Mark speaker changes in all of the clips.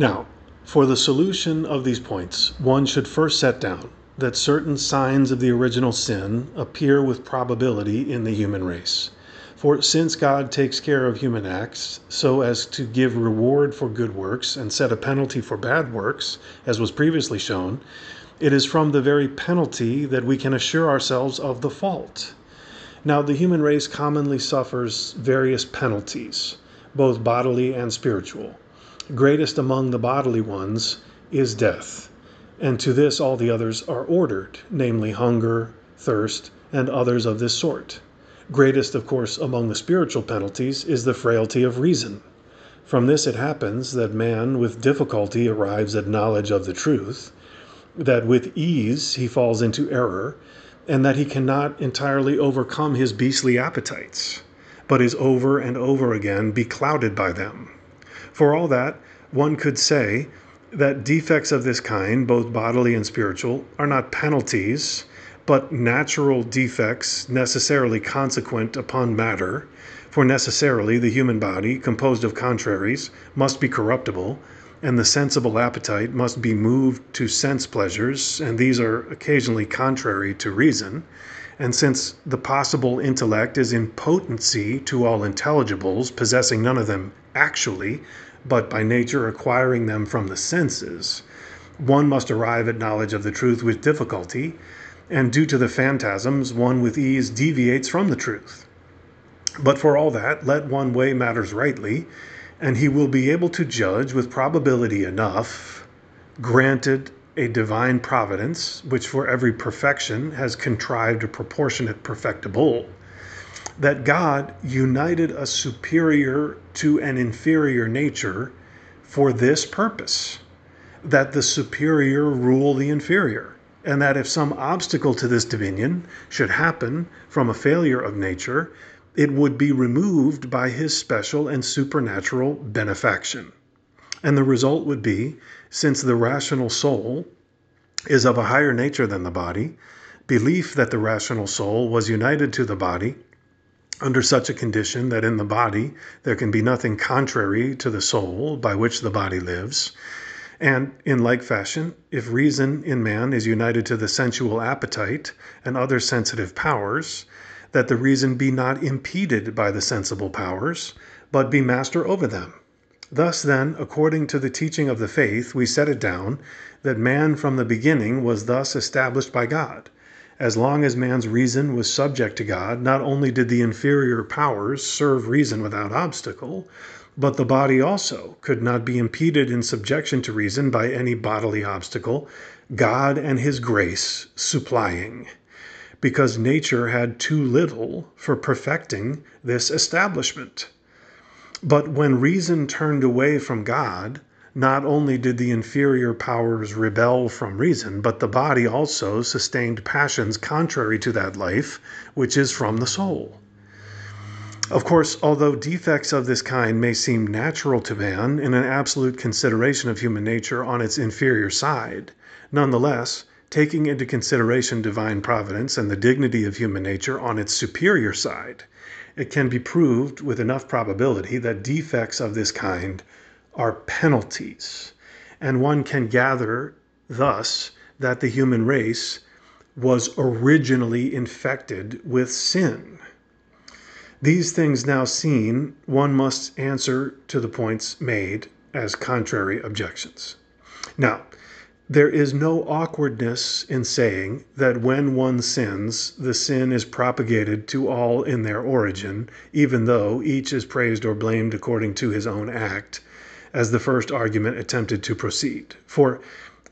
Speaker 1: Now, for the solution of these points, one should first set down that certain signs of the original sin appear with probability in the human race. For since God takes care of human acts so as to give reward for good works and set a penalty for bad works, as was previously shown, it is from the very penalty that we can assure ourselves of the fault. Now, the human race commonly suffers various penalties, both bodily and spiritual. Greatest among the bodily ones is death, and to this all the others are ordered, namely hunger, thirst, and others of this sort. Greatest, of course, among the spiritual penalties is the frailty of reason. From this it happens that man with difficulty arrives at knowledge of the truth, that with ease he falls into error, and that he cannot entirely overcome his beastly appetites, but is over and over again beclouded by them. For all that, one could say that defects of this kind, both bodily and spiritual, are not penalties, but natural defects necessarily consequent upon matter, for necessarily the human body, composed of contraries, must be corruptible and the sensible appetite must be moved to sense pleasures, and these are occasionally contrary to reason. And since the possible intellect is in potency to all intelligibles, possessing none of them actually, but by nature acquiring them from the senses, one must arrive at knowledge of the truth with difficulty, and due to the phantasms, one with ease deviates from the truth. But for all that, let one weigh matters rightly and he will be able to judge with probability enough, granted a divine providence, which for every perfection has contrived a proportionate perfectible, that God united a superior to an inferior nature for this purpose, that the superior rule the inferior, and that if some obstacle to this dominion should happen from a failure of nature, it would be removed by his special and supernatural benefaction. And the result would be, since the rational soul is of a higher nature than the body, belief that the rational soul was united to the body under such a condition that in the body there can be nothing contrary to the soul by which the body lives. And in like fashion, if reason in man is united to the sensual appetite and other sensitive powers, that the reason be not impeded by the sensible powers, but be master over them. Thus, then, according to the teaching of the faith, we set it down that man from the beginning was thus established by God. As long as man's reason was subject to God, not only did the inferior powers serve reason without obstacle, but the body also could not be impeded in subjection to reason by any bodily obstacle, God and His grace supplying because nature had too little for perfecting this establishment. But when reason turned away from God, not only did the inferior powers rebel from reason, but the body also sustained passions contrary to that life which is from the soul. Of course, although defects of this kind may seem natural to man in an absolute consideration of human nature on its inferior side, nonetheless, taking into consideration divine providence and the dignity of human nature on its superior side, it can be proved with enough probability that defects of this kind are penalties. And one can gather thus that the human race was originally infected with sin. These things now seen, one must answer to the points made as contrary objections. Now, there is no awkwardness in saying that when one sins, the sin is propagated to all in their origin, even though each is praised or blamed according to his own act, as the first argument attempted to proceed. For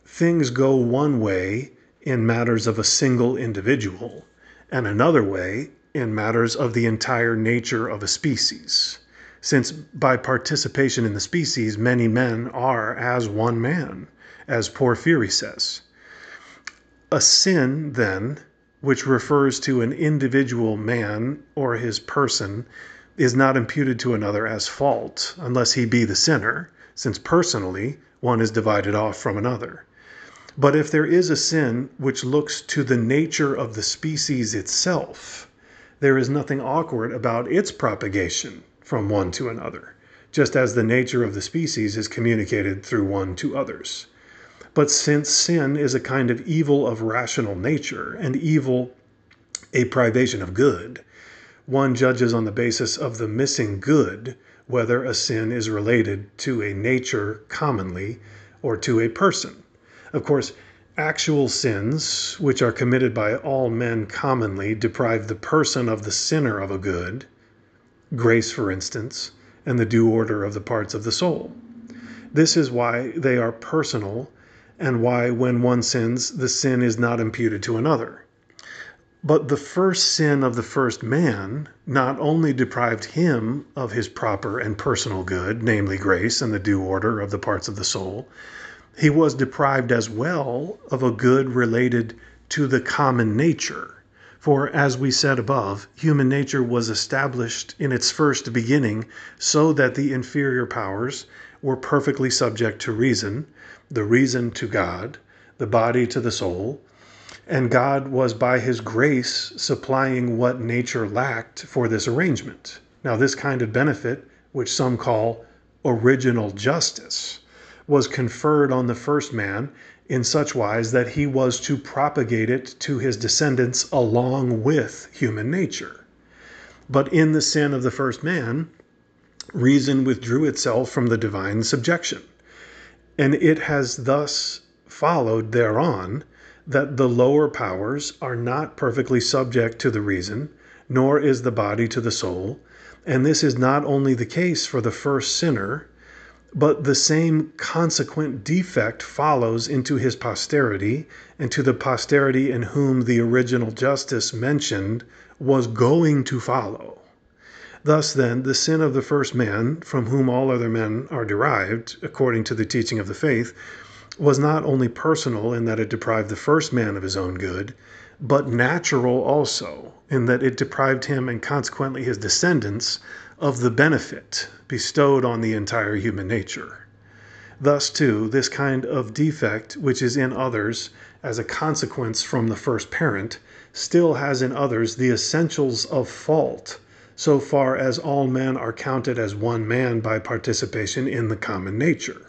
Speaker 1: things go one way in matters of a single individual, and another way in matters of the entire nature of a species, since by participation in the species many men are as one man as Porphyry says. A sin, then, which refers to an individual man or his person, is not imputed to another as fault, unless he be the sinner, since personally one is divided off from another. But if there is a sin which looks to the nature of the species itself, there is nothing awkward about its propagation from one to another just as the nature of the species is communicated through one to others. But since sin is a kind of evil of rational nature, and evil a privation of good, one judges on the basis of the missing good whether a sin is related to a nature commonly or to a person. Of course, actual sins, which are committed by all men commonly, deprive the person of the sinner of a good, grace, for instance, and the due order of the parts of the soul. This is why they are personal, and why, when one sins, the sin is not imputed to another. But the first sin of the first man not only deprived him of his proper and personal good, namely grace and the due order of the parts of the soul, he was deprived as well of a good related to the common nature. For, as we said above, human nature was established in its first beginning so that the inferior powers were perfectly subject to reason, the reason to God, the body to the soul and God was by his grace supplying what nature lacked for this arrangement. Now, this kind of benefit, which some call original justice, was conferred on the first man in such wise that he was to propagate it to his descendants along with human nature. But in the sin of the first man, reason withdrew itself from the divine subjection. And it has thus followed thereon that the lower powers are not perfectly subject to the reason, nor is the body to the soul. And this is not only the case for the first sinner, but the same consequent defect follows into his posterity and to the posterity in whom the original justice mentioned was going to follow. Thus, then, the sin of the first man, from whom all other men are derived, according to the teaching of the faith, was not only personal in that it deprived the first man of his own good, but natural also in that it deprived him and consequently his descendants of the benefit bestowed on the entire human nature. Thus, too, this kind of defect, which is in others as a consequence from the first parent, still has in others the essentials of fault, so far as all men are counted as one man by participation in the common nature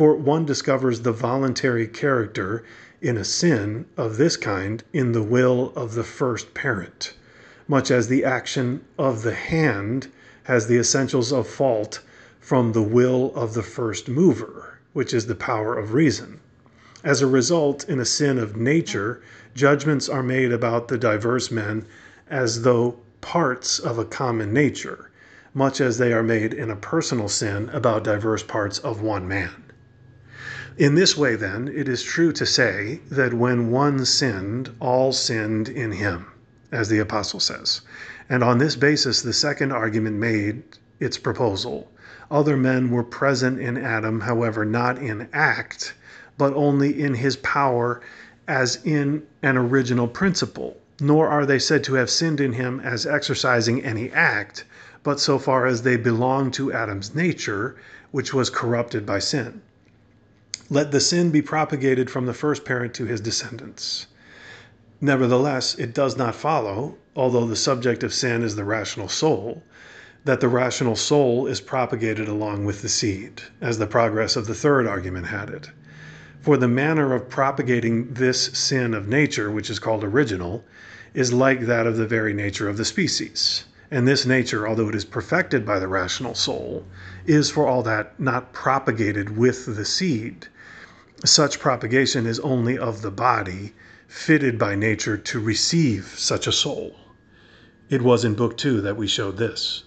Speaker 1: for one discovers the voluntary character in a sin of this kind in the will of the first parent, much as the action of the hand has the essentials of fault from the will of the first mover, which is the power of reason. As a result, in a sin of nature, judgments are made about the diverse men as though parts of a common nature, much as they are made in a personal sin about diverse parts of one man. In this way, then, it is true to say that when one sinned, all sinned in him, as the Apostle says. And on this basis, the second argument made its proposal. Other men were present in Adam, however, not in act, but only in his power as in an original principle. Nor are they said to have sinned in him as exercising any act, but so far as they belong to Adam's nature, which was corrupted by sin let the sin be propagated from the first parent to his descendants. Nevertheless, it does not follow, although the subject of sin is the rational soul, that the rational soul is propagated along with the seed, as the progress of the third argument had it. For the manner of propagating this sin of nature, which is called original, is like that of the very nature of the species. And this nature, although it is perfected by the rational soul, is for all that not propagated with the seed such propagation is only of the body, fitted by nature to receive such a soul. It was in Book Two that we showed this.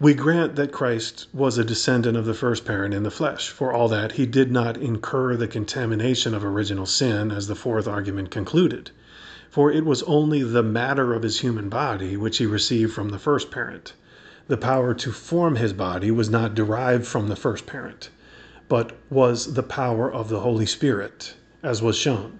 Speaker 1: We grant that Christ was a descendant of the first parent in the flesh, for all that he did not incur the contamination of original sin, as the fourth argument concluded. For it was only the matter of his human body which he received from the first parent. The power to form his body was not derived from the first parent but was the power of the Holy Spirit, as was shown.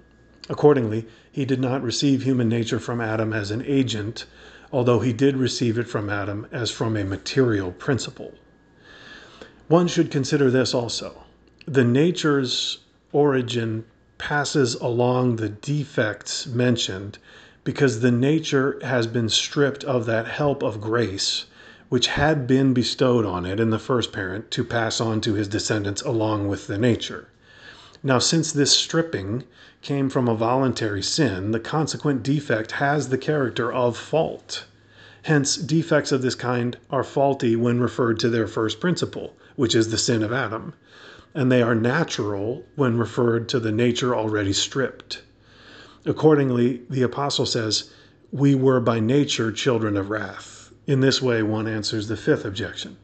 Speaker 1: Accordingly, he did not receive human nature from Adam as an agent, although he did receive it from Adam as from a material principle. One should consider this also. The nature's origin passes along the defects mentioned because the nature has been stripped of that help of grace which had been bestowed on it in the first parent to pass on to his descendants along with the nature. Now, since this stripping came from a voluntary sin, the consequent defect has the character of fault. Hence, defects of this kind are faulty when referred to their first principle, which is the sin of Adam, and they are natural when referred to the nature already stripped. Accordingly, the Apostle says, We were by nature children of wrath. In this way, one answers the fifth objection.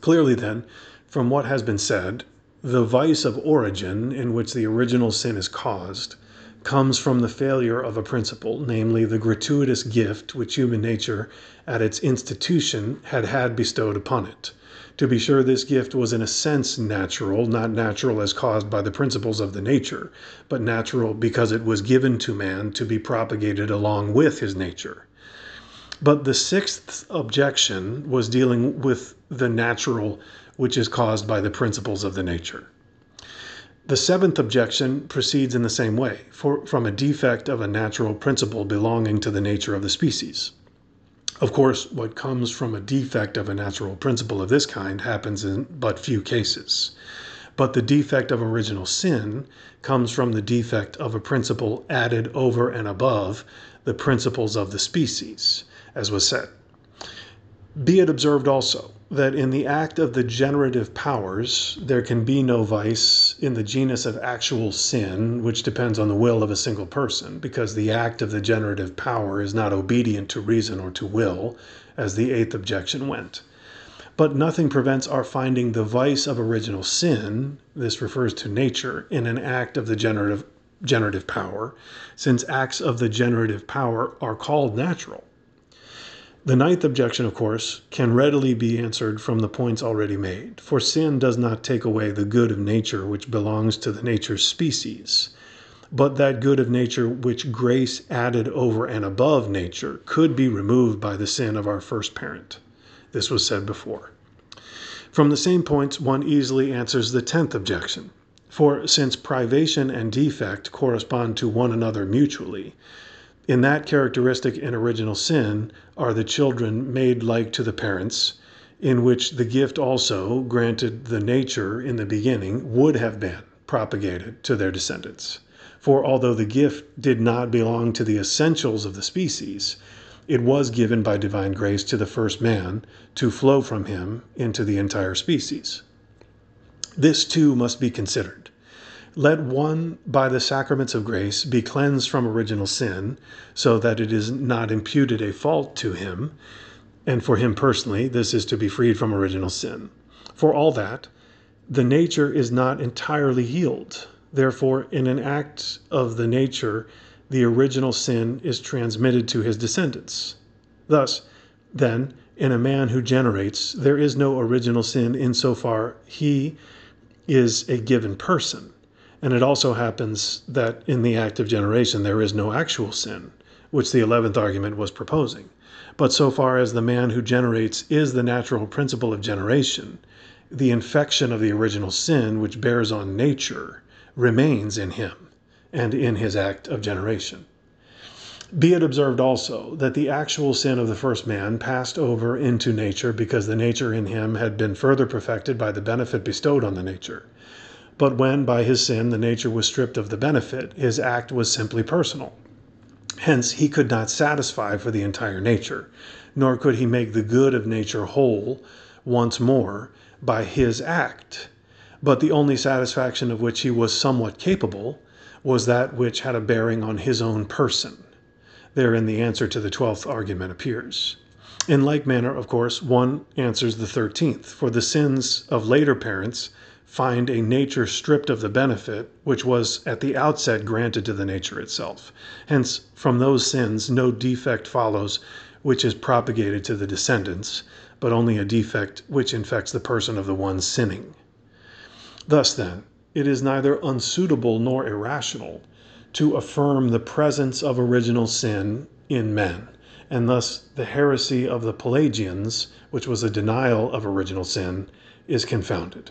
Speaker 1: Clearly, then, from what has been said, the vice of origin in which the original sin is caused comes from the failure of a principle, namely the gratuitous gift which human nature at its institution had had bestowed upon it. To be sure, this gift was in a sense natural, not natural as caused by the principles of the nature, but natural because it was given to man to be propagated along with his nature. But the sixth objection was dealing with the natural which is caused by the principles of the nature. The seventh objection proceeds in the same way, for, from a defect of a natural principle belonging to the nature of the species. Of course, what comes from a defect of a natural principle of this kind happens in but few cases. But the defect of original sin comes from the defect of a principle added over and above the principles of the species, as was said. Be it observed also that in the act of the generative powers, there can be no vice in the genus of actual sin, which depends on the will of a single person, because the act of the generative power is not obedient to reason or to will, as the eighth objection went. But nothing prevents our finding the vice of original sin, this refers to nature, in an act of the generative, generative power, since acts of the generative power are called natural. The ninth objection, of course, can readily be answered from the points already made, for sin does not take away the good of nature which belongs to the nature species, but that good of nature which grace added over and above nature could be removed by the sin of our first parent. This was said before. From the same points, one easily answers the tenth objection. For since privation and defect correspond to one another mutually, in that characteristic and original sin are the children made like to the parents, in which the gift also, granted the nature in the beginning, would have been propagated to their descendants. For although the gift did not belong to the essentials of the species, it was given by divine grace to the first man to flow from him into the entire species. This too must be considered. Let one, by the sacraments of grace, be cleansed from original sin, so that it is not imputed a fault to him. And for him personally, this is to be freed from original sin. For all that, the nature is not entirely healed. Therefore, in an act of the nature, the original sin is transmitted to his descendants. Thus, then, in a man who generates, there is no original sin insofar he is a given person. And it also happens that in the act of generation there is no actual sin, which the eleventh argument was proposing. But so far as the man who generates is the natural principle of generation, the infection of the original sin, which bears on nature, remains in him and in his act of generation. Be it observed also that the actual sin of the first man passed over into nature because the nature in him had been further perfected by the benefit bestowed on the nature. But when, by his sin, the nature was stripped of the benefit, his act was simply personal. Hence, he could not satisfy for the entire nature, nor could he make the good of nature whole once more by his act. But the only satisfaction of which he was somewhat capable was that which had a bearing on his own person. Therein the answer to the twelfth argument appears. In like manner, of course, one answers the thirteenth, for the sins of later parents find a nature stripped of the benefit which was at the outset granted to the nature itself. Hence, from those sins, no defect follows which is propagated to the descendants, but only a defect which infects the person of the one sinning. Thus, then, it is neither unsuitable nor irrational to affirm the presence of original sin in men, and thus the heresy of the Pelagians, which was a denial of original sin, is confounded.